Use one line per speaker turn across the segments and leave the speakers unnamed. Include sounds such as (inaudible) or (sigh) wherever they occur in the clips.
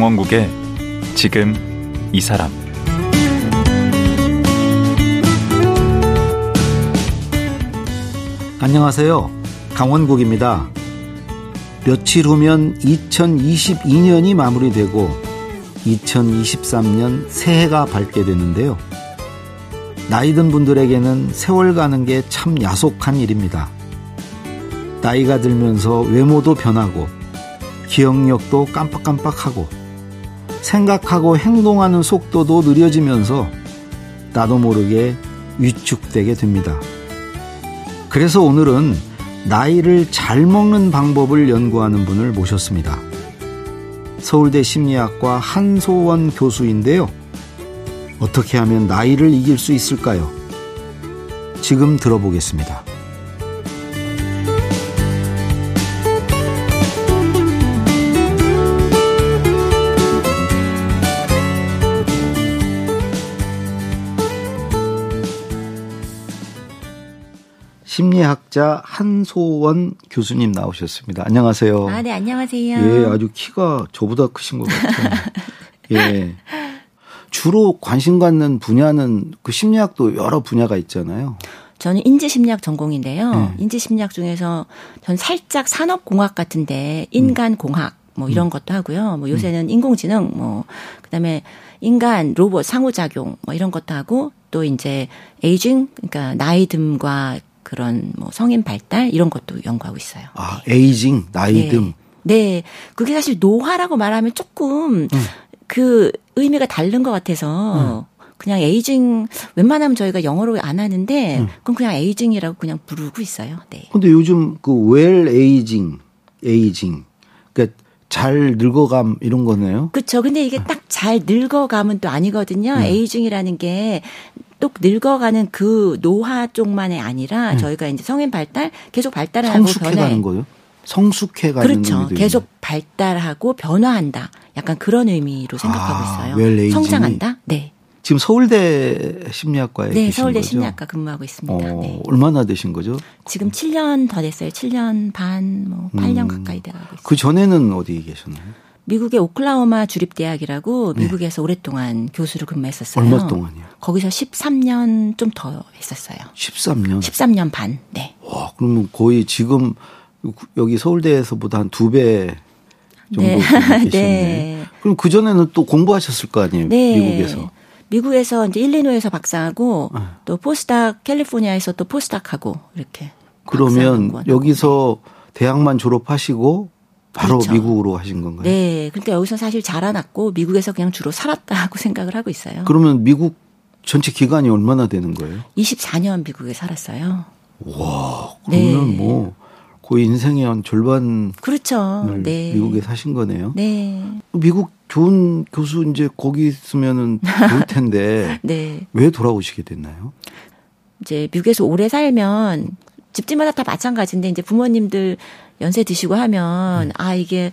강원국의 지금 이 사람
안녕하세요. 강원국입니다. 며칠 후면 2022년이 마무리되고 2023년 새해가 밝게 되는데요. 나이 든 분들에게는 세월 가는 게 참 야속한 일입니다. 나이가 들면서 외모도 변하고 기억력도 깜빡깜빡하고 생각하고 행동하는 속도도 느려지면서 나도 모르게 위축되게 됩니다. 그래서 오늘은 나이를 잘 먹는 방법을 연구하는 분을 모셨습니다. 서울대 심리학과 한소원 교수인데요. 어떻게 하면 나이를 이길 수 있을까요? 지금 들어보겠습니다. 심리학자 한소원 교수님 나오셨습니다. 안녕하세요.
아, 네, 안녕하세요.
예, 아주 키가 저보다 크신 것 같아요. (laughs) 예. 주로 관심 갖는 분야는 그 심리학도 여러 분야가 있잖아요.
저는 인지심리학 전공인데요.
네.
인지심리학 중에서 전 살짝 산업공학 같은데 인간공학 뭐 이런
음.
것도 하고요. 뭐 요새는 인공지능 뭐 그다음에 인간 로봇 상호작용 뭐 이런 것도 하고 또 이제 에이징 그러니까 나이 듦과 그런 뭐 성인 발달 이런 것도 연구하고 있어요.
아, 에이징, 나이듦.
네. 네. 그게 사실 노화라고 말하면 조금 그 의미가 다른 것 같아서 그냥 aging 웬만하면 저희가 영어로 안 하는데 그럼 그냥 aging이라고 그냥 부르고 있어요. 네.
근데 요즘 그 well aging, aging. 그러니까 잘 늙어감 이런 거네요.
그렇죠. 근데 이게 딱 잘 늙어가면 또 아니거든요.
네.
aging이라는 게 또 늙어가는 그 노화 쪽만이 아니라 저희가 이제 성인 발달 계속 발달하고
네. 성숙해
변해.
가는 거요? 성숙해 가는
그렇죠. 계속
있네.
발달하고 변화한다. 약간 그런 의미로 생각하고
아,
있어요.
웰 에이징이?
성장한다. 네.
지금 서울대 심리학과에
네, 서울대
거죠?
심리학과 근무하고 있습니다.
어,
네.
얼마나 되신 거죠?
지금 7년 더 됐어요. 7년 반, 뭐 8년
음.
가까이 돼가고 있어요.
그 전에는 어디 계셨나요?
미국의 오클라호마 주립대학이라고 미국에서 오랫동안 교수로 근무했었어요.
네. 얼마 동안이요?
거기서 13년 좀 더 했었어요.
13년.
13년 반. 네.
와, 그러면 거의 지금 여기 서울대에서보다 한 두 배 정도
네.
계셨네. (laughs)
네.
그럼 그 전에는 또 공부하셨을 거 아니에요?
네.
미국에서.
미국에서 이제 일리노이에서 박사하고
네.
또 포스닥 캘리포니아에서 또 포스닥하고 이렇게.
그러면 여기서 대학만 졸업하시고 바로
그렇죠.
미국으로 가신 건가요?
네. 그러니까 여기서 사실 자라났고 미국에서 그냥 주로 살았다고 (laughs) 생각을 하고 있어요.
그러면 미국 전체 기간이 얼마나 되는 거예요?
24년 미국에 살았어요.
와, 그러면
네.
뭐 거의 인생의 한 절반을
그렇죠. 네.
미국에 사신 거네요.
네.
미국 좋은 교수 이제 거기 있으면은 좋을 텐데 (laughs)
네.
왜 돌아오시게 됐나요?
이제 미국에서 오래 살면 집집마다 다 마찬가지인데 이제 부모님들 연세 드시고 하면
네.
아 이게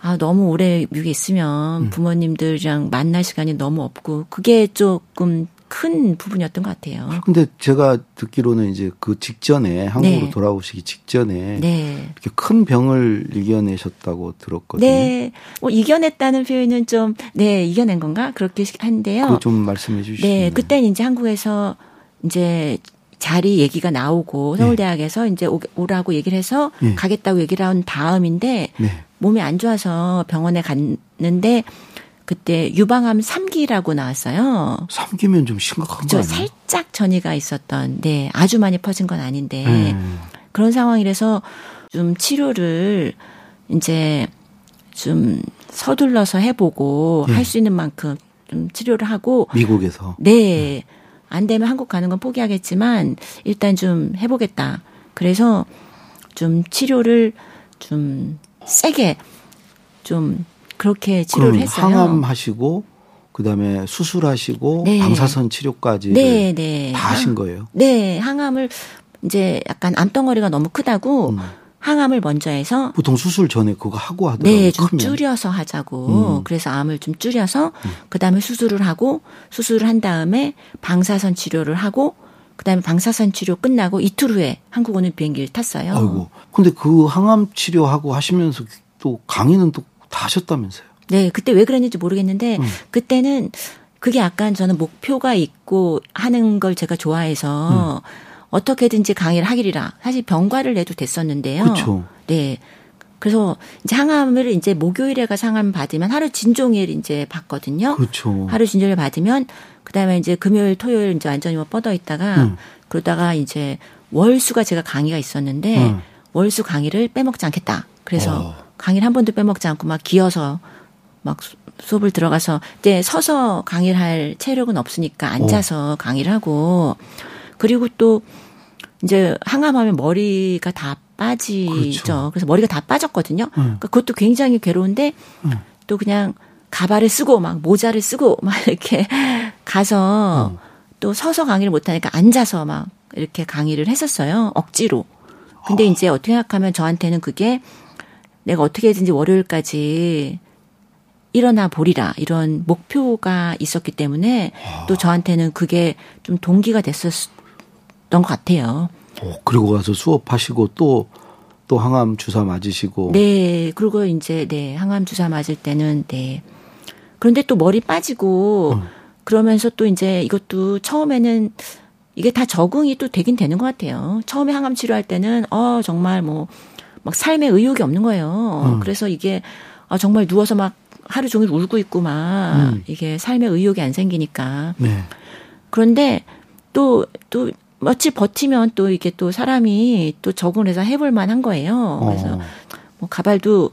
아 너무 오래 미국에 있으면
음.
부모님들이랑 만날 시간이 너무 없고 그게 조금 큰 부분이었던 것 같아요.
근데 제가 듣기로는 이제 그 직전에 한국으로
네.
돌아오시기 직전에
네.
이렇게 큰 병을 이겨내셨다고 들었거든요.
네. 뭐 이겨냈다는 표현은 좀 네, 이겨낸 건가? 그렇게 한데요.
그거 좀 말씀해 주시면.
네, 그땐 이제 한국에서 이제 자리 얘기가 나오고 서울대학에서 이제 오- 오라고 얘기를 해서
네.
가겠다고 얘기를 한 다음인데
네.
몸이 안 좋아서 병원에 갔는데 그때 유방암 3기라고 나왔어요.
삼기면 좀 심각한
거저
아니에요?
살짝 전이가 있었던, 네, 아주 많이 퍼진 건 아닌데
네.
그런 상황이라서 좀 치료를 이제 좀 서둘러서 해보고
네.
할수 있는 만큼 좀 치료를 하고
미국에서.
네. 안 되면 한국 가는 건 포기하겠지만 일단 좀 해보겠다. 그래서 좀 치료를 좀 세게 좀 그렇게 치료를 했어요.
항암하시고 그다음에 수술하시고
네.
방사선 치료까지
네, 네.
다 하신 거예요.
네, 항암을 이제 약간 암덩어리가 너무 크다고
음.
항암을 먼저 해서
보통 수술 전에 그거 하고 하더라고요.
네, 좀
크면.
줄여서 하자고.
음.
그래서 암을 좀 줄여서 그다음에 수술을 하고 수술을 한 다음에 방사선 치료를 하고 그다음에 방사선 치료 끝나고 이틀 후에 한국 오는 비행기를 탔어요.
아이고. 근데 그 항암 치료하고 하시면서 또 강의는 또 다 하셨다면서요.
네, 그때 왜 그랬는지 모르겠는데
음.
그때는 그게 약간 저는 목표가 있고 하는 걸 제가 좋아해서
음.
어떻게든지 강의를 하기리라. 사실 병과를 내도 됐었는데요.
그쵸.
네. 그래서 이제 항암을 이제 목요일에 가서 항암 받으면 하루 진종일 이제 받거든요.
그렇죠.
하루 진료를 받으면 그다음에 이제 금요일 토요일 이제 완전히 뭐 뻗어 있다가
음.
그러다가 이제 월수가 제가 강의가 있었는데
음.
월수 강의를 빼먹지 않겠다. 그래서
어.
강의를 한 번도 빼먹지 않고 막 기어서 막 수- 수업을 들어가서 이제 서서 강의를 할 체력은 없으니까 앉아서 강의를 하고 그리고 또 이제 항암하면 머리가 다 빠지죠.
그렇죠.
그래서 머리가 다 빠졌거든요.
음.
그러니까 그것도 굉장히 괴로운데
음.
또 그냥 가발을 쓰고 막 모자를 쓰고 (laughs) 막 이렇게 가서
음.
또 서서 강의를 못 하니까 앉아서 막 이렇게 강의를 했었어요. 억지로. 근데 이제 어떻게 생각하면 저한테는 그게 내가 어떻게든지 월요일까지 일어나 보리라 이런 목표가 있었기 때문에 또 저한테는 그게 좀 동기가 됐었던 것 같아요.
어, 그리고 가서 수업하시고 또, 또 항암 주사 맞으시고.
네, 그리고 이제 네 항암 주사 맞을 때는 네 그런데 또 머리 빠지고
음.
그러면서 또 이제 이것도 처음에는 이게 다 적응이 또 되긴 되는 것 같아요. 처음에 항암 치료할 때는 어 정말 뭐 막 삶에 의욕이 없는 거예요.
음.
그래서 이게 아 정말 누워서 막 하루 종일 울고 있고 막
음.
이게 삶에 의욕이 안 생기니까
네.
그런데 또, 또, 며칠 버티면 또 이게 또 사람이 또 적응을 해서 해볼 만한 거예요. 그래서
어.
뭐 가발도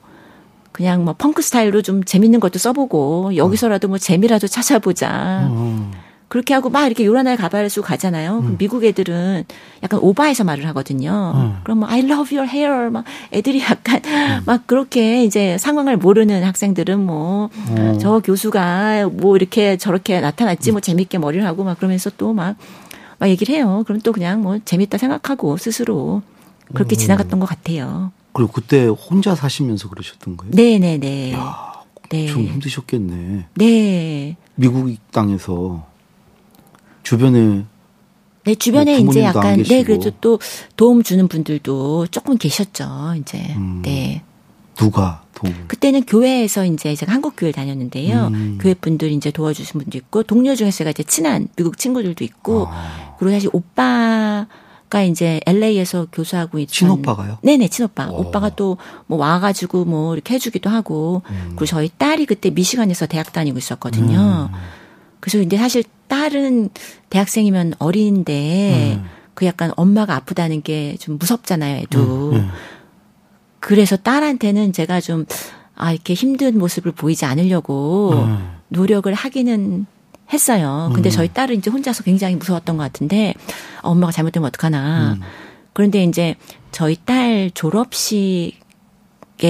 그냥 뭐 펑크 스타일로 좀 재밌는 것도 써보고 여기서라도 뭐 재미라도 찾아보자.
어.
그렇게 하고 막 이렇게 요란하게 가발을 쓰고 가잖아요. 그럼 미국 애들은 약간 오바해서 말을 하거든요.
음.
그럼 뭐 I love your hair 막 애들이 약간 막 그렇게 이제 상황을 모르는 학생들은 뭐
어.
저 교수가 뭐 이렇게 저렇게 나타났지 뭐 재밌게 머리를 하고 막 그러면서 또 막 막 얘기를 해요. 그럼 또 그냥 뭐 재밌다 생각하고 스스로 그렇게 지나갔던 것 같아요.
그리고 그때 혼자 사시면서 그러셨던 거예요?
네네네.
야,
네.
좀 힘드셨겠네.
네.
미국 땅에서 주변에
네, 주변에
뭐
이제 약간, 네. 그래도 또 도움 주는 분들도 조금 계셨죠, 이제.
음.
네.
누가 도움?
그때는 교회에서 이제 제가 한국 교회를 다녔는데요.
음.
교회 분들이 이제 도와주신 분도 있고, 동료 중에서 제가 이제 친한 미국 친구들도 있고,
아,
그리고 사실 오빠 가 이제 LA에서 교수하고 있던
친오빠가요?
네네 친오빠.
어.
오빠가 또 뭐 와가지고 뭐 이렇게 해주기도 하고
음.
그리고 저희 딸이 그때 미시간에서 대학 다니고 있었거든요.
음.
그래서 근데 사실 딸은 대학생이면 어린데
음.
그 약간 엄마가 아프다는 게 좀 무섭잖아요, 애도.
음.
그래서 딸한테는 제가 좀 아, 이렇게 힘든 모습을 보이지 않으려고
음.
노력을 하기는 했어요. 근데 저희 딸은 이제 혼자서 굉장히 무서웠던 것 같은데 어, 엄마가 잘못되면 어떡하나.
음.
그런데 이제 저희 딸 졸업식에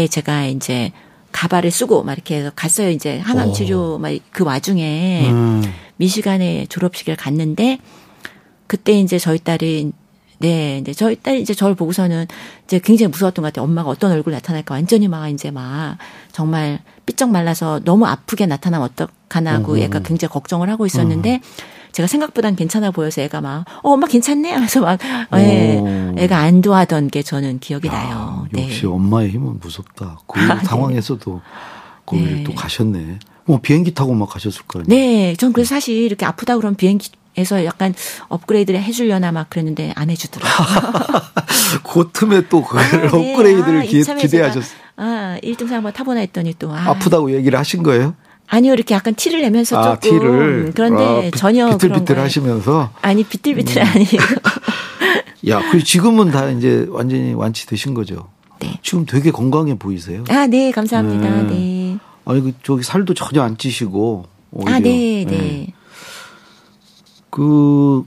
제가 이제 가발을 쓰고 막 이렇게 해서 갔어요. 이제 항암
오.
치료 막 그 와중에
음.
미시간에 졸업식을 갔는데 그때 이제 저희 딸이 네, 이제 저희 딸이 이제 저를 보고서는 이제 굉장히 무서웠던 것 같아요. 엄마가 어떤 얼굴 나타날까 완전히 막 이제 막 정말 삐쩍 말라서 너무 아프게 나타나면 어떡하나 하고
음.
애가 굉장히 걱정을 하고 있었는데 제가 생각보단 괜찮아 보여서 애가 막, 어, 엄마 괜찮네? 하면서 막, 예,
오.
애가 안도하던 게 저는 기억이
야,
나요. 네.
역시 엄마의 힘은 무섭다. 그 (laughs)
아, 네.
상황에서도 거기를
네.
또 가셨네. 뭐 비행기 타고 막 가셨을 거 아니에요?
네, 전 그래서 사실 이렇게 아프다 그러면 비행기 에서 약간 업그레이드를 해주려나 막 그랬는데 안 해주더라고요. (laughs)
그 틈에 또 그걸
아, 네.
업그레이드를
아,
기.
제가, 아, 1등 상만 타보나 했더니 또, 아.
아프다고 얘기를 하신 거예요?
아니요, 이렇게 약간 티를 내면서
아,
조금.
티를.
그런데
아, 비-
전혀
비틀비틀 하시면서.
아니, 비틀비틀
음.
아니고. (laughs)
야, 그 지금은 다 이제 완전히 완치되신 거죠?
네.
지금 되게 건강해 보이세요.
아, 네, 감사합니다.
네.
네.
아니, 그, 저기 살도 전혀 안 찌시고. 오히려.
아, 네,
예.
네.
그,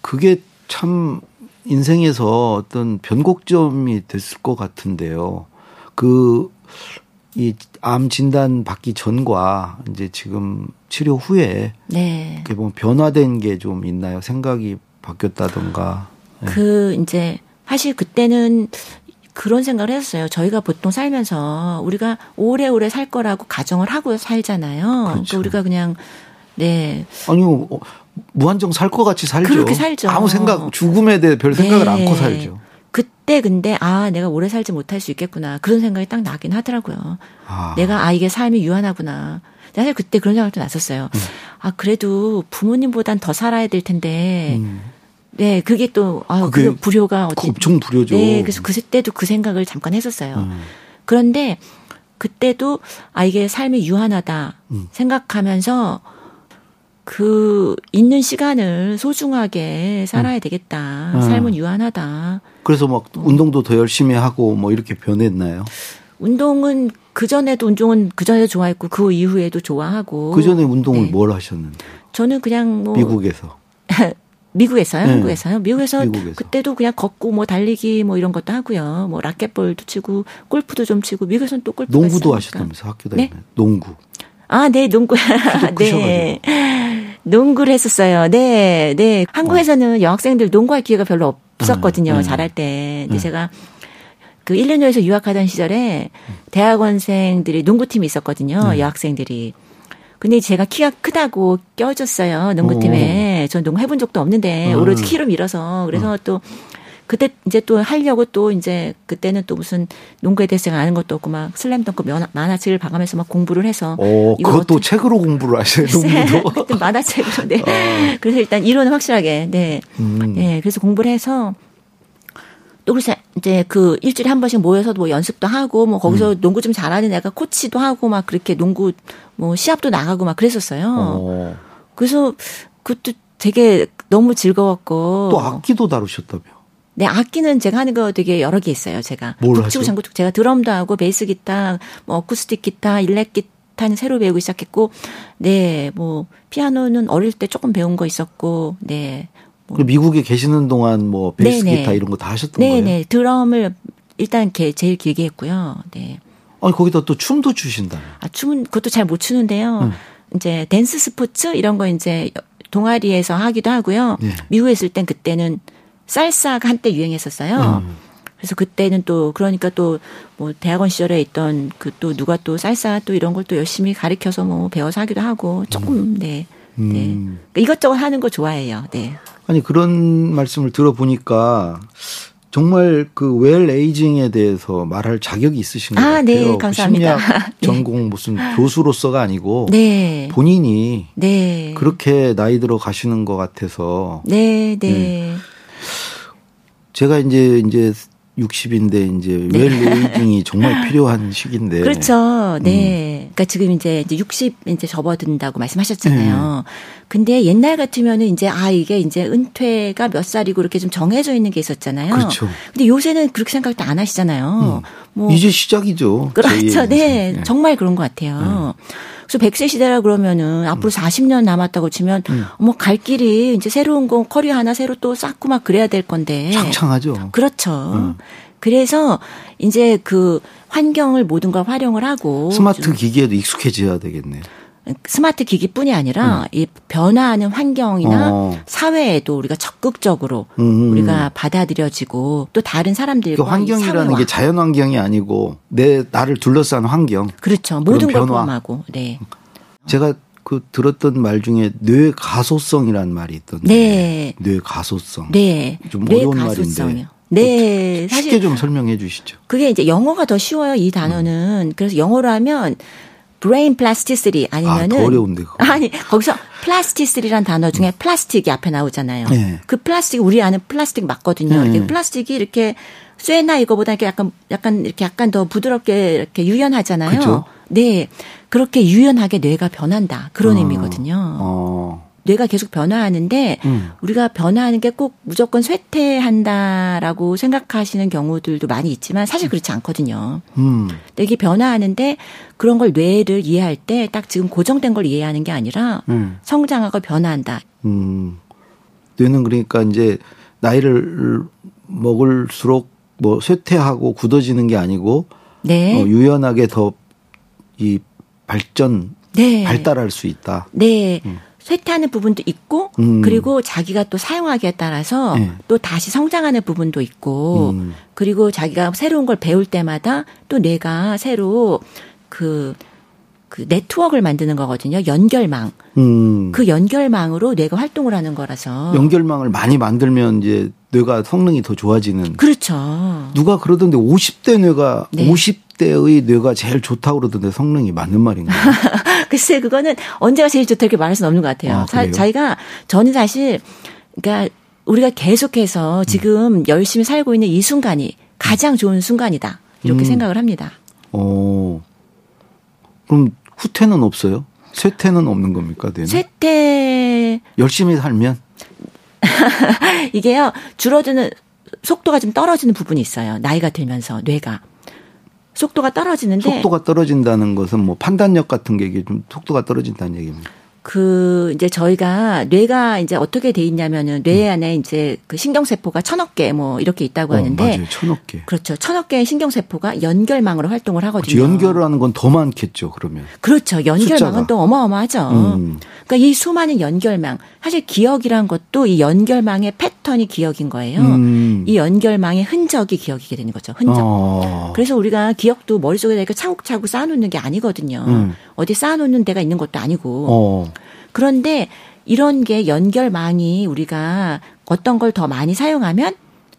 그게 참 인생에서 어떤 변곡점이 됐을 것 같은데요. 그, 이 암 진단 받기 전과 이제 지금 치료 후에
네.
이렇게 보면 변화된 게 좀 있나요? 생각이 바뀌었다던가. 네.
그, 이제, 사실 그때는 그런 생각을 했었어요. 저희가 보통 살면서 우리가 오래오래 살 거라고 가정을 하고 살잖아요. 그러니까
그렇죠.
우리가 그냥, 네.
아니요, 어, 무한정 살 것 같이 살죠.
그렇게 살죠.
아무 생각, 죽음에 대해 별 생각을
네.
않고 살죠.
그때 근데 아 내가 오래 살지 못할 수 있겠구나 그런 생각이 딱 나긴 하더라고요.
아.
내가 아 이게 삶이 유한하구나. 사실 그때 그런 생각도 났었어요.
음.
아 그래도 부모님보단 더 살아야 될 텐데.
음.
네 그게 또 아,
그게
그 불효가 어디
엄청 불효죠.
네 그래서 그때도 그 생각을 잠깐 했었어요.
음.
그런데 그때도 아 이게 삶이 유한하다
음.
생각하면서 그 있는 시간을 소중하게 살아야 되겠다.
음.
삶은 유한하다.
그래서 막 운동도 더 열심히 하고 뭐 이렇게 변했나요?
운동은 그 전에도 운동은 그 전에도 좋아했고 그 이후에도 좋아하고.
그 전에 운동을
네.
뭘 하셨는데?
저는 그냥 뭐
미국에서. (laughs)
미국에서요,
네.
한국에서요. 미국에서
미국에서.
그때도 그냥 걷고 뭐 달리기 뭐 이런 것도 하고요. 뭐 라켓볼도 치고 골프도 좀 치고 미국에서는 또 골프가
농구도
있으니까.
하셨다면서 학교
네?
다니면 농구.
아, 네, 농구. (laughs) 네. 농구를 했었어요. 네, 네. 한국에서는 여학생들 농구할 기회가 별로 없었거든요.
음, 음.
잘할 때. 근데
음.
제가 그 일리노이에서 유학하던 시절에 대학원생들이 농구팀이 있었거든요.
네.
여학생들이. 근데 제가 키가 크다고 껴줬어요. 농구팀에. 전 농구 해본 적도 없는데
음.
오로지 키로 밀어서. 그래서 또 그때 이제 또 하려고 또 이제 그때는 또 무슨 농구에 대해서 제가 아는 것도 없고 막 슬램덩크 면- 만화책을 봐가면서 막 공부를 해서
어,
이거
그것도 책으로 공부를 하셔요, (laughs) 농구도.
그때 만화책으로 네. 그래서 일단 이론은 확실하게 네.
어. 음.
네. 그래서 공부를 해서 또 그래서 이제 그 일주일에 한 번씩 모여서 뭐 연습도 하고 뭐 거기서
음.
농구 좀 잘하는 애가 코치도 하고 막 그렇게 농구 뭐 시합도 나가고 막 그랬었어요.
어.
그래서 그것도 되게 너무 즐거웠고
또 악기도 다루셨다며.
네, 악기는 제가 하는 거 되게 여러 개 있어요, 제가.
뭘
북치고? 장구치고 제가 드럼도 하고 베이스 기타, 뭐 어쿠스틱 기타, 일렉 기타는 새로 배우기 시작했고, 네, 뭐 피아노는 어릴 때 조금 배운 거 있었고, 네. 뭐,
그 미국에 계시는 동안 뭐 베이스
네네.
기타 이런 거 다 하셨던
네,
거예요?
네. 드럼을 일단 게- 제일 길게 했고요. 네.
아니 거기다 또 춤도 추신다.
아, 춤은 그것도 잘 못 추는데요.
음.
이제 댄스 스포츠 이런 거 이제 동아리에서 하기도 하고요.
네.
미국에 있을 땐 그때는 살사가 한때 유행했었어요.
음.
그래서 그때는 또 그러니까 또 뭐 대학원 시절에 있던 그 또 누가 또 살사 또 이런 걸 또 열심히 가르쳐서 뭐 배워서 하기도 하고 조금 네. 네.
음.
그러니까 이것저것 하는 거 좋아해요. 네.
아니 그런 말씀을 들어보니까 정말 그 웰 에이징에 대해서 말할 자격이 있으신 것
아,
같아요.
네,
그
감사합니다.
심리학 (laughs)
네.
전공 무슨 교수로서가 아니고
네.
본인이
네.
그렇게 나이 들어 가시는 것 같아서
네, 네.
제가 이제 이제 60인데 이제 웰 에이징이 정말 필요한 시기인데
네. 그렇죠. 네. 그러니까 지금 이제 이제 60 이제 접어든다고 말씀하셨잖아요. 근데 옛날 같으면은 이제 아 이게 이제 은퇴가 몇 살이고 이렇게 좀 정해져 있는 게 있었잖아요.
그렇죠.
근데 요새는 그렇게 생각도 안 하시잖아요. 뭐
이제 시작이죠.
그렇죠.
제2의
네.
인생.
정말 그런 것 같아요. 그래서 100세 시대라 그러면은 앞으로 40년 남았다고 치면 뭐갈 길이 이제 새로운 거 커리어 하나 새로 또 쌓고 막 그래야 될 건데.
창창하죠.
그렇죠.
음.
그래서 이제 그 환경을 모든 걸 활용을 하고
스마트
좀
기기에도 익숙해져야 되겠네요.
스마트 기기뿐이 아니라 이 변화하는 환경이나
음. 어.
사회에도 우리가 적극적으로
음.
우리가 받아들여지고 또 다른 사람들과
그 환경이라는
이 사회와
게 자연 환경이 아니고 내 나를 둘러싼 환경.
그렇죠. 모든 걸. 포함하고. 네.
제가 그 들었던 말 중에 뇌 가소성이라는 말이 있던데.
네.
뇌 가소성.
네. 좀뇌
어려운. 말인데.
네.
쉽게
사실
좀 설명해 주시죠.
그게 이제 영어가 더 쉬워요. 이 단어는. 그래서 영어로 하면 brain plasticity
아,
아니면은
더 어려운데 그거.
아니 거기서 plasticity란 단어 중에 플라스틱이 앞에 나오잖아요.
네.
그 플라스틱 우리 아는 플라스틱 맞거든요.
네.
플라스틱이 이렇게 쇠나 이거보다 이렇게 약간 약간 이렇게 약간 더 부드럽게 이렇게 유연하잖아요.
그죠.
네. 그렇게 유연하게 뇌가 변한다. 그런
어,
의미거든요.
어.
뇌가 계속 변화하는데
음.
우리가 변화하는 게 꼭 무조건 쇠퇴한다라고 생각하시는 경우들도 많이 있지만 사실 그렇지 않거든요.
음.
근데 이게 변화하는데 그런 걸 뇌를 이해할 때 딱 지금 고정된 걸 이해하는 게 아니라
음.
성장하고 변화한다.
음. 뇌는 그러니까 이제 나이를 먹을수록 뭐 쇠퇴하고 굳어지는 게 아니고
네.
어, 유연하게 더 이 발전
네.
발달할 수 있다.
네. 쇠퇴하는 부분도 있고
음.
그리고 자기가 또 사용하기에 따라서
네.
또 다시 성장하는 부분도 있고
음.
그리고 자기가 새로운 걸 배울 때마다 또 내가 새로 그, 그 네트워크를 만드는 거거든요. 연결망.
음.
그 연결망으로 뇌가 활동을 하는 거라서.
연결망을 많이 만들면 이제 뇌가 성능이 더 좋아지는.
그렇죠.
누가 그러던데 50대 뇌가
네.
50 대의 뇌가 제일 좋다고 그러던데 성능이 맞는 말인가요? (laughs)
글쎄 그거는 언제가 제일 좋다 이렇게 말할 수는 없는 것 같아요.
아,
사-? 저희가 저는 사실 그러니까 우리가 계속해서 지금 열심히 살고 있는 이 순간이 가장 좋은 순간이다 이렇게
음.
생각을 합니다.
어. 그럼 후퇴는 없어요? 쇠퇴는 없는 겁니까? 뇌는?
쇠퇴
열심히 살면 (laughs)
이게요 줄어드는 속도가 좀 떨어지는 부분이 있어요. 나이가 들면서 뇌가 속도가 떨어지는데
속도가 떨어진다는 것은 뭐 판단력 같은 게 이게 좀 속도가 떨어진다는 얘기입니다.
그 이제 저희가 뇌가 이제 어떻게 돼 있냐면은 뇌 안에 이제 그 신경 세포가 천억 개 뭐 이렇게 있다고
어,
하는데
맞아요. 천억 개.
그렇죠. 천억 개의 신경 세포가 연결망으로 활동을 하거든요.
연결하는 건 더 많겠죠, 그러면.
그렇죠. 연결망은
숫자가.
또 어마어마하죠.
음.
그러니까 이 수많은 연결망, 사실 기억이란 것도 이 연결망의 패턴이 기억인 거예요.
음.
이 연결망의 흔적이 기억이게 되는 거죠. 흔적.
어.
그래서 우리가 기억도 머릿속에 다 이렇게 차곡차곡 쌓아놓는 게 아니거든요.
음.
어디 쌓아놓는 데가 있는 것도 아니고.
어.
그런데 이런 게 연결망이 우리가 어떤 걸 더 많이 사용하면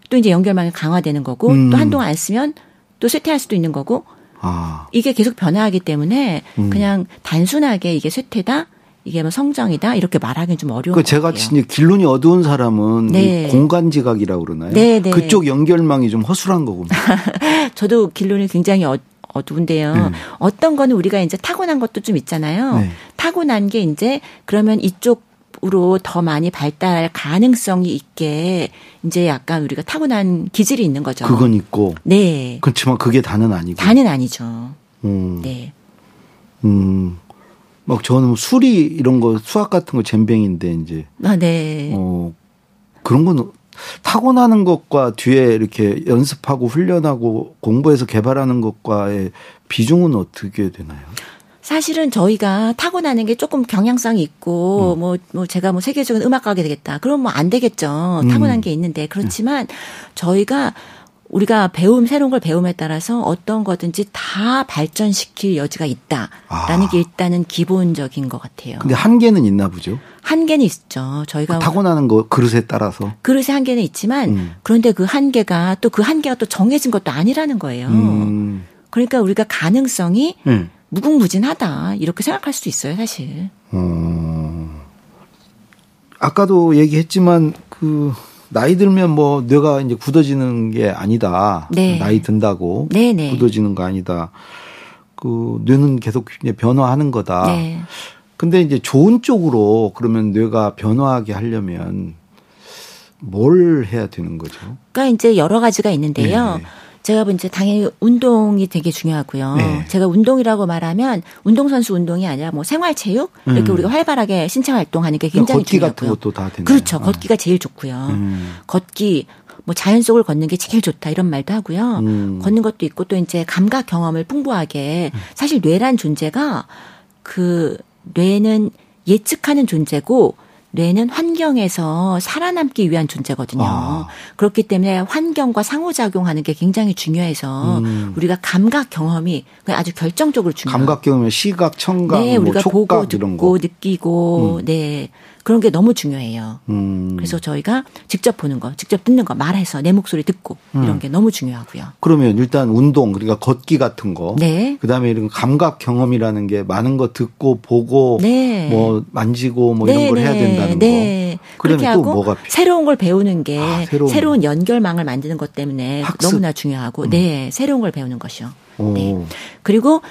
또 이제 연결망이 강화되는 거고
음.
또 한동안 안 쓰면 또 쇠퇴할 수도 있는 거고
아.
이게 계속 변화하기 때문에
음.
그냥 단순하게 이게 쇠퇴다 이게 뭐 성장이다 이렇게 말하기는 좀 어려운 그것
제가
같아요.
진짜 길눈이 어두운 사람은
네.
이 공간 지각이라고 그러나요?
네, 네.
그쪽 연결망이 좀 허술한 거군요. (laughs)
저도 길론이 굉장히 어, 어두운데요.
음.
어떤 거는 우리가 이제 타고난 것도 좀 있잖아요.
네.
타고난 게 이제 그러면 이쪽 으로 더 많이 발달할 가능성이 있게 이제 약간 우리가 타고난 기질이 있는 거죠.
그건 있고.
네.
그렇지만 그게 다는 아니고.
다는 아니죠.
음.
네.
음. 막 저는 수리 이런 거 수학 같은 거 젬병인데 이제
아, 네.
어 그런 건 타고나는 것과 뒤에 이렇게 연습하고 훈련하고 공부해서 개발하는 것과의 비중은 어떻게 되나요?
사실은 저희가 타고나는 게 조금 경향성이 있고
음.
뭐, 뭐 제가 뭐 세계적인 음악가게 되겠다. 그럼 뭐 안 되겠죠.
음.
타고난 게 있는데 그렇지만 저희가 우리가 배움 새로운 걸 배움에 따라서 어떤 거든지 다 발전시킬 여지가 있다라는
아.
게 일단은 기본적인 것 같아요.
근데 한계는 있나 보죠.
한계는 있죠. 저희가
타고나는 거 그릇에 따라서.
그릇의 한계는 있지만
음.
그런데 그 한계가 또 그 한계가 또 정해진 것도 아니라는 거예요.
음.
그러니까 우리가 가능성이
음.
무궁무진하다 이렇게 생각할 수도 있어요, 사실.
어. 아까도 얘기했지만 그 나이 들면 뭐 뇌가 이제 굳어지는 게 아니다.
네.
나이 든다고
네네.
굳어지는 거 아니다. 그 뇌는 계속 변화하는 거다.
네.
근데 이제 좋은 쪽으로 그러면 뇌가 변화하게 하려면 뭘 해야 되는 거죠?
그러니까 이제 여러 가지가 있는데요.
네.
제가 뭐 이제 당연히 운동이 되게 중요하고요.
네.
제가 운동이라고 말하면 운동선수 운동이 아니라 뭐 생활체육 이렇게
음.
우리가 활발하게 신체 활동하는 게
그러니까
굉장히
걷기 같은
중요하고요.
것도 다 되나요?
그렇죠.
어.
걷기가 제일 좋고요.
음.
걷기 뭐 자연 속을 걷는 게 제일 좋다 이런 말도 하고요.
음.
걷는 것도 있고 또 이제 감각 경험을 풍부하게 사실 뇌란 존재가 그 뇌는 예측하는 존재고 뇌는 환경에서 살아남기 위한 존재거든요.
아.
그렇기 때문에 환경과 상호작용하는 게 굉장히 중요해서
음.
우리가 감각 경험이 아주 결정적으로 중요해요.
감각 경험에 시각, 청각,
네,
뭐
우리가
촉각
보고
이런
듣고
거.
느끼고 네 그런 게 너무 중요해요.
음.
그래서 저희가 직접 보는 거, 직접 듣는 거, 말해서 내 목소리 듣고
음.
이런 게 너무 중요하고요.
그러면 일단 운동 그러니까 걷기 같은 거.
네.
그다음에 이런 감각 경험이라는 게 많은 거 듣고 보고
네.
뭐 만지고 뭐 이런 걸 해야 된다는
네.
거.
그렇게
그러면 또
하고? 새로운 걸 배우는 게
아,
새로운,
새로운
연결망을 만드는 것 때문에
학습. 음.
너무나 중요하고 네 새로운 걸 배우는 것이요.
오.
네. 그리고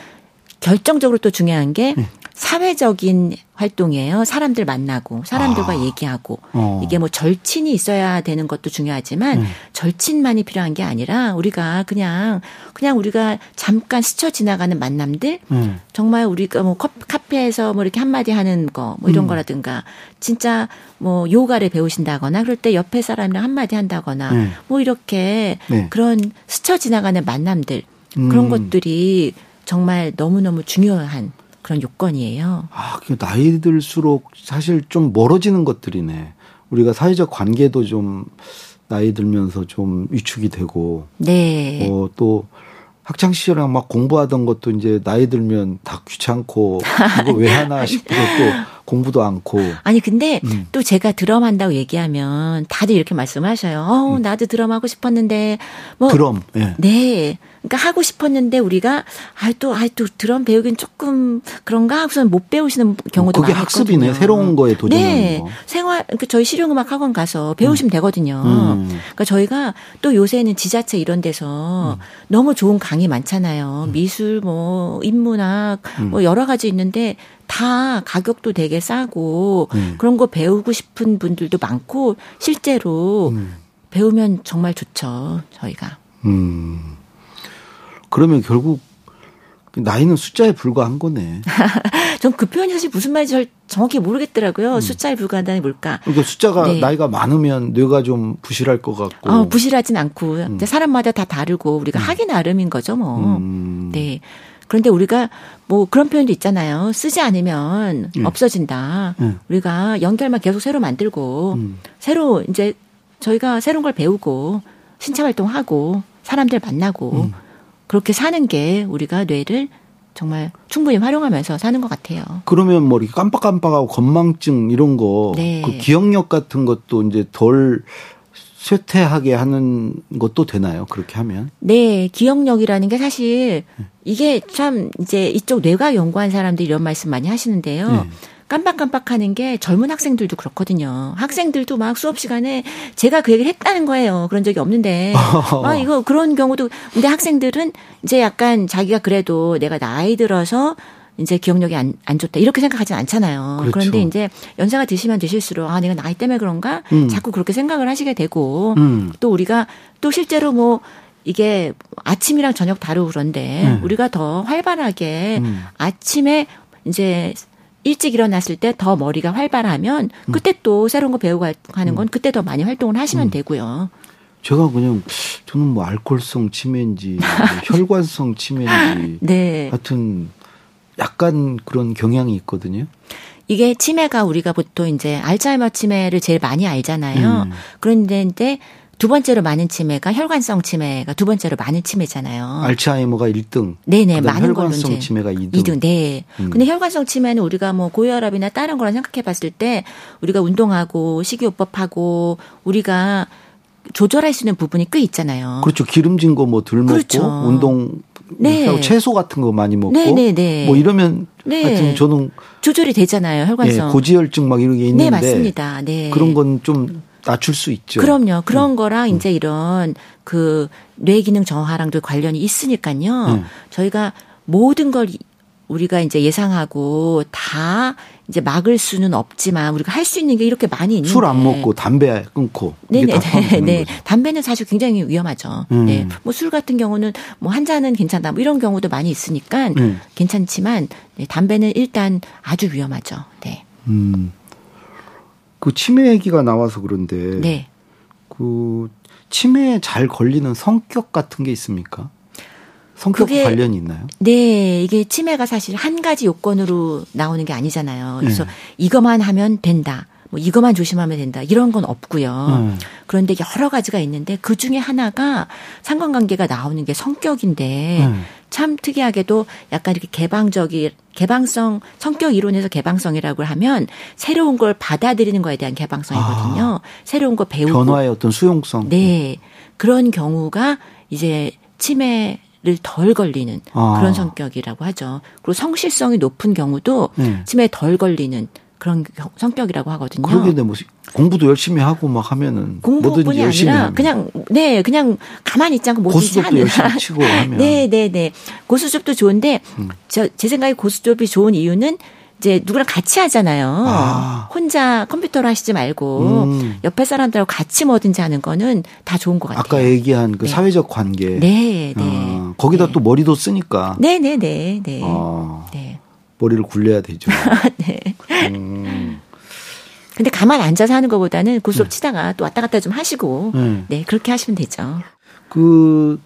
결정적으로 또 중요한 게
네.
사회적인 활동이에요. 사람들 만나고 사람들과
아.
얘기하고
어.
이게 뭐 절친이 있어야 되는 것도 중요하지만
음.
절친만이 필요한 게 아니라 우리가 그냥 그냥 우리가 잠깐 스쳐 지나가는 만남들
음.
정말 우리가 뭐 카페에서 뭐 이렇게 한마디 하는 거 뭐 이런
음.
거라든가 진짜 뭐 요가를 배우신다거나 그럴 때 옆에 사람이랑 한마디 한다거나
네.
뭐 이렇게
네.
그런 스쳐 지나가는 만남들 그런
음.
것들이 정말 너무너무 중요한 그런 요건이에요.
아, 그 나이 들수록 사실 좀 멀어지는 것들이네. 우리가 사회적 관계도 좀 나이 들면서 좀 위축이 되고
네.
뭐또 학창 시절에 막 공부하던 것도 이제 나이 들면 다 귀찮고 (laughs) 이거 왜 하나 싶고 또 공부도 않고.
아니 근데 음. 또 제가 드럼 한다고 얘기하면 다들 이렇게 말씀하셔요. 어, 음. 나도 드럼 하고 싶었는데 뭐
드럼. 예.
네. 그러니까 하고 싶었는데 우리가 아또 아또 드럼 배우긴 조금 그런가 하고서는 못 배우시는 경우도
그게
많거든요.
학습이네. 새로운 거에 도전하는
네.
거.
생활 그러니까 저희 실용음악 학원 가서 배우시면 음. 되거든요. 음. 그러니까 저희가 또 요새는 지자체 이런 데서 음. 너무 좋은 강의 많잖아요. 음. 미술 뭐 인문학 음. 뭐 여러 가지 있는데 다 가격도 되게 싸고 그런 거 배우고 싶은 분들도 많고 실제로 배우면 정말 좋죠. 저희가. 음.
그러면 결국 나이는 숫자에 불과한 거네. (laughs)
전 그 표현이 사실 무슨 말인지 정확히 모르겠더라고요. 음. 숫자에 불과하다니 뭘까.
그러니까 숫자가 네. 나이가 많으면 뇌가 좀 부실할 것 같고.
어, 부실하진 않고 음. 사람마다 다 다르고 우리가 음. 하기 나름인 거죠, 뭐. 음. 네. 그런데 우리가 뭐 그런 표현도 있잖아요. 쓰지 않으면 음. 없어진다. 음. 우리가 연결만 계속 새로 만들고 새로 이제 저희가 새로운 걸 배우고 신체 활동하고 사람들 만나고 그렇게 사는 게 우리가 뇌를 정말 충분히 활용하면서 사는 것 같아요.
그러면 뭐 이렇게 깜빡깜빡하고 건망증 이런 거, 네. 그 기억력 같은 것도 이제 덜 쇠퇴하게 하는 것도 되나요? 그렇게 하면?
네, 기억력이라는 게 사실 이게 참 이제 이쪽 뇌과 연구한 사람들이 이런 말씀 많이 하시는데요. 네. 깜빡깜빡하는 게 젊은 학생들도 그렇거든요. 학생들도 막 수업 시간에 제가 그 얘기를 했다는 거예요. 그런 적이 없는데. (laughs) 아, 이거 그런 경우도 근데 학생들은 이제 약간 자기가 그래도 내가 나이 들어서 이제 기억력이 안, 안 좋다. 이렇게 생각하진 않잖아요. 그렇죠. 그런데 이제 연세가 드시면 드실수록 아, 내가 나이 때문에 그런가? 음. 자꾸 그렇게 생각을 하시게 되고 음. 또 우리가 또 실제로 뭐 이게 아침이랑 저녁 다르고 그런데 음. 우리가 더 활발하게 음. 아침에 이제 일찍 일어났을 때 더 머리가 활발하면 음. 그때 또 새로운 거 배우고 하는 건 음. 그때 더 많이 활동을 하시면 음. 되고요.
제가 그냥 저는 뭐 알코올성 치매인지 뭐 (laughs) 혈관성 치매인지 네. 하여튼 약간 그런 경향이 있거든요.
이게 치매가 우리가 보통 이제 알츠하이머 치매를 제일 많이 알잖아요. 음. 그런데 두 번째로 많은 치매가 혈관성 치매가 두 번째로 많은 치매잖아요.
알츠하이머가 1등.
네네, 많은 걸로
혈관성. 치매가 2등.
2등, 네. 음. 근데 혈관성 치매는 우리가 뭐 고혈압이나 다른 거랑 생각해 봤을 때 우리가 운동하고 식이요법하고 우리가 조절할 수 있는 부분이 꽤 있잖아요.
그렇죠. 기름진 거 뭐덜 먹고 그렇죠. 운동 네. 채소 같은 거 많이 먹고 네네네. 네, 네. 뭐 이러면 네. 하여튼 저는
조절이 되잖아요. 혈관성.
예, 고지혈증 막 이런 게 있는데
네, 맞습니다. 네.
그런 건좀 낮출 수 있죠.
그럼요. 그런 음. 거랑 이제 이런 그 뇌 기능 저하랑도 관련이 있으니까요. 음. 저희가 모든 걸 우리가 이제 예상하고 다 이제 막을 수는 없지만 우리가 할 수 있는 게 이렇게 많이 있는데
술 안 먹고 담배 끊고
네네 네, 네. 담배는 사실 굉장히 위험하죠. 음. 네. 뭐 술 같은 경우는 뭐 한 잔은 괜찮다 뭐 이런 경우도 많이 있으니까 음. 괜찮지만 네, 담배는 일단 아주 위험하죠. 네. 음.
그 치매 얘기가 나와서 그런데 네. 그 치매에 잘 걸리는 성격 같은 게 있습니까? 성격 관련이 있나요?
네, 이게 치매가 사실 한 가지 요건으로 나오는 게 아니잖아요. 그래서 네. 이것만 하면 된다. 뭐 이것만 조심하면 된다. 이런 건 없고요. 음. 그런데 여러 가지가 있는데 그 중에 하나가 상관관계가 나오는 게 성격인데 음. 참 특이하게도 약간 이렇게 개방적이 개방성 성격 이론에서 개방성이라고 하면 새로운 걸 받아들이는 거에 대한 개방성이거든요. 아. 새로운 거 배우고
변화의 어떤 수용성.
네. 그런 경우가 이제 치매 를 덜 걸리는 아. 그런 성격이라고 하죠. 그리고 성실성이 높은 경우도 네. 치매에 덜 걸리는 그런 성격이라고 하거든요.
그러게 뭐 공부도 열심히 하고 막 하면은
공부뿐이 아니라 하면. 그냥 네 그냥 가만히 있지 않고 뭐든지
하는. 열심히 치고 하면. (laughs)
네, 네, 네. 고수습도 좋은데 음. 저제 생각에 고수습이 좋은 이유는 이제 누구랑 같이 하잖아요. 아. 혼자 컴퓨터로 하시지 말고 음. 옆에 사람들하고 같이 뭐든지 하는 거는 다 좋은 것 같아요.
아까 얘기한 그 네. 사회적 관계.
네, 네.
아, 거기다
네.
또 머리도 쓰니까.
네, 네, 네, 네. 아.
네. 머리를 굴려야 되죠. (laughs)
네. 음. 근데 가만 앉아서 하는 것보다는 고수업 네. 치다가 또 왔다 갔다 좀 하시고 네. 네. 그렇게 하시면 되죠.
그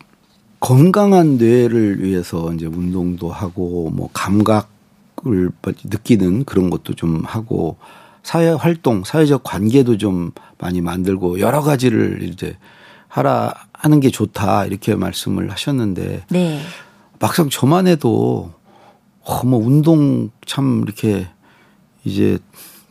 건강한 뇌를 위해서 이제 운동도 하고 뭐 감각을 느끼는 그런 것도 좀 하고 사회 활동, 사회적 관계도 좀 많이 만들고 여러 가지를 이제 하라 하는 게 좋다 이렇게 말씀을 하셨는데 네. 막상 저만 해도 어, 뭐 운동 참 이렇게 이제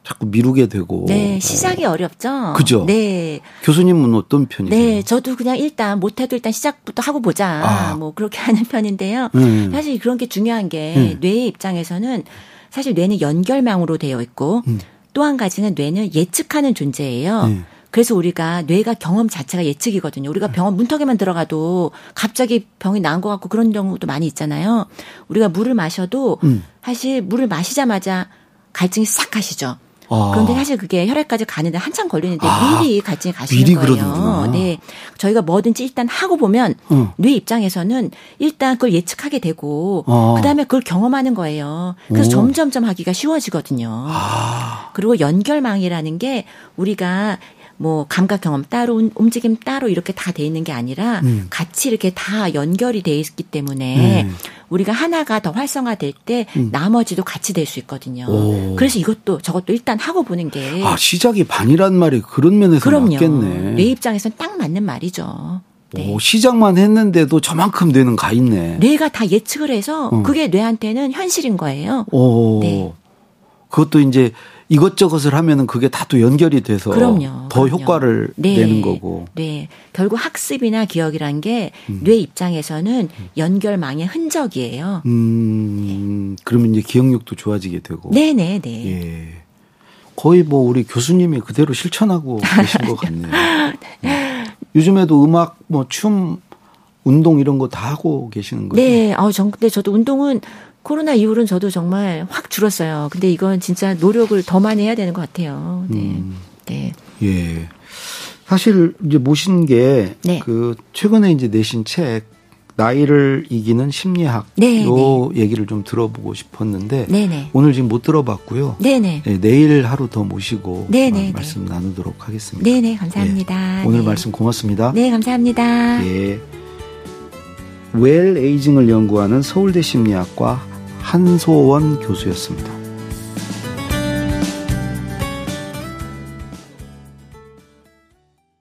자꾸 미루게 되고.
네, 시작이 어. 렵죠
그죠?
네.
교수님은 어떤 편이세요?
네, 저도 그냥 일단 못해도 일단 시작부터 하고 보자. 아. 뭐 그렇게 (laughs) 하는 편인데요. 음. 사실 그런 게 중요한 게 음. 뇌의 입장에서는 사실 뇌는 연결망으로 되어 있고 음. 또한 가지는 뇌는 예측하는 존재예요. 네. 그래서 우리가 뇌가 경험 자체가 예측이거든요. 우리가 병원 문턱에만 들어가도 갑자기 병이 나은 것 같고 그런 경우도 많이 있잖아요. 우리가 물을 마셔도 음. 사실 물을 마시자마자 갈증이 싹 가시죠. 아. 그런데 사실 그게 혈액까지 가는데 한참 걸리는데 아. 미리 갈증이 가시는 미리 거예요. 그러는구나. 네. 저희가 뭐든지 일단 하고 보면 어. 뇌 입장에서는 일단 그걸 예측하게 되고 아. 그다음에 그걸 경험하는 거예요. 그래서 오. 점점점 하기가 쉬워지거든요. 아. 그리고 연결망이라는 게 우리가 뭐 감각 경험 따로 움직임 따로 이렇게 다 돼 있는 게 아니라 음. 같이 이렇게 다 연결이 돼 있기 때문에 음. 우리가 하나가 더 활성화될 때 음. 나머지도 같이 될 수 있거든요. 오. 그래서 이것도 저것도 일단 하고 보는 게
아, 시작이 반이란 말이 그런 면에서 그럼요. 맞겠네.
뇌 입장에서는 딱 맞는 말이죠.
네. 오, 시작만 했는데도 저만큼 뇌는 가 있네.
뇌가 다 예측을 해서 어. 그게 뇌한테는 현실인 거예요.
오. 네. 그것도 이제 이것저것을 하면은 그게 다 또 연결이 돼서 그럼요, 더 그럼요. 효과를 네, 내는 거고.
네. 결국 학습이나 기억이란 게뇌 음. 입장에서는 연결망의 흔적이에요.
음. 네. 그러면 이제 기억력도 좋아지게 되고.
네, 네, 네. 예.
거의 뭐 우리 교수님이 그대로 실천하고 (laughs) 계신 것 같네요. 네. 요즘에도 음악 뭐 춤 운동 이런 거 다 하고 계시는 거죠?
네. 어, 전 근데 저도 운동은 코로나 이후로는 저도 정말 확 줄었어요. 근데 이건 진짜 노력을 더 많이 해야 되는 것 같아요. 네. 음. 네.
예. 사실 이제 모신 게그 네. 그 최근에 이제 내신 책 나이를 이기는 심리학 네, 요 네. 얘기를 좀 들어보고 싶었는데 네네. 네. 오늘 지금 못 들어봤고요. 네네. 네, 내일 하루 더 모시고 네네. 말씀 나누도록 하겠습니다.
네네 감사합니다.
예, 오늘 말씀 고맙습니다.
네 감사합니다.
예. 웰 에이징을 연구하는 서울대 심리학과 한소원 교수였습니다.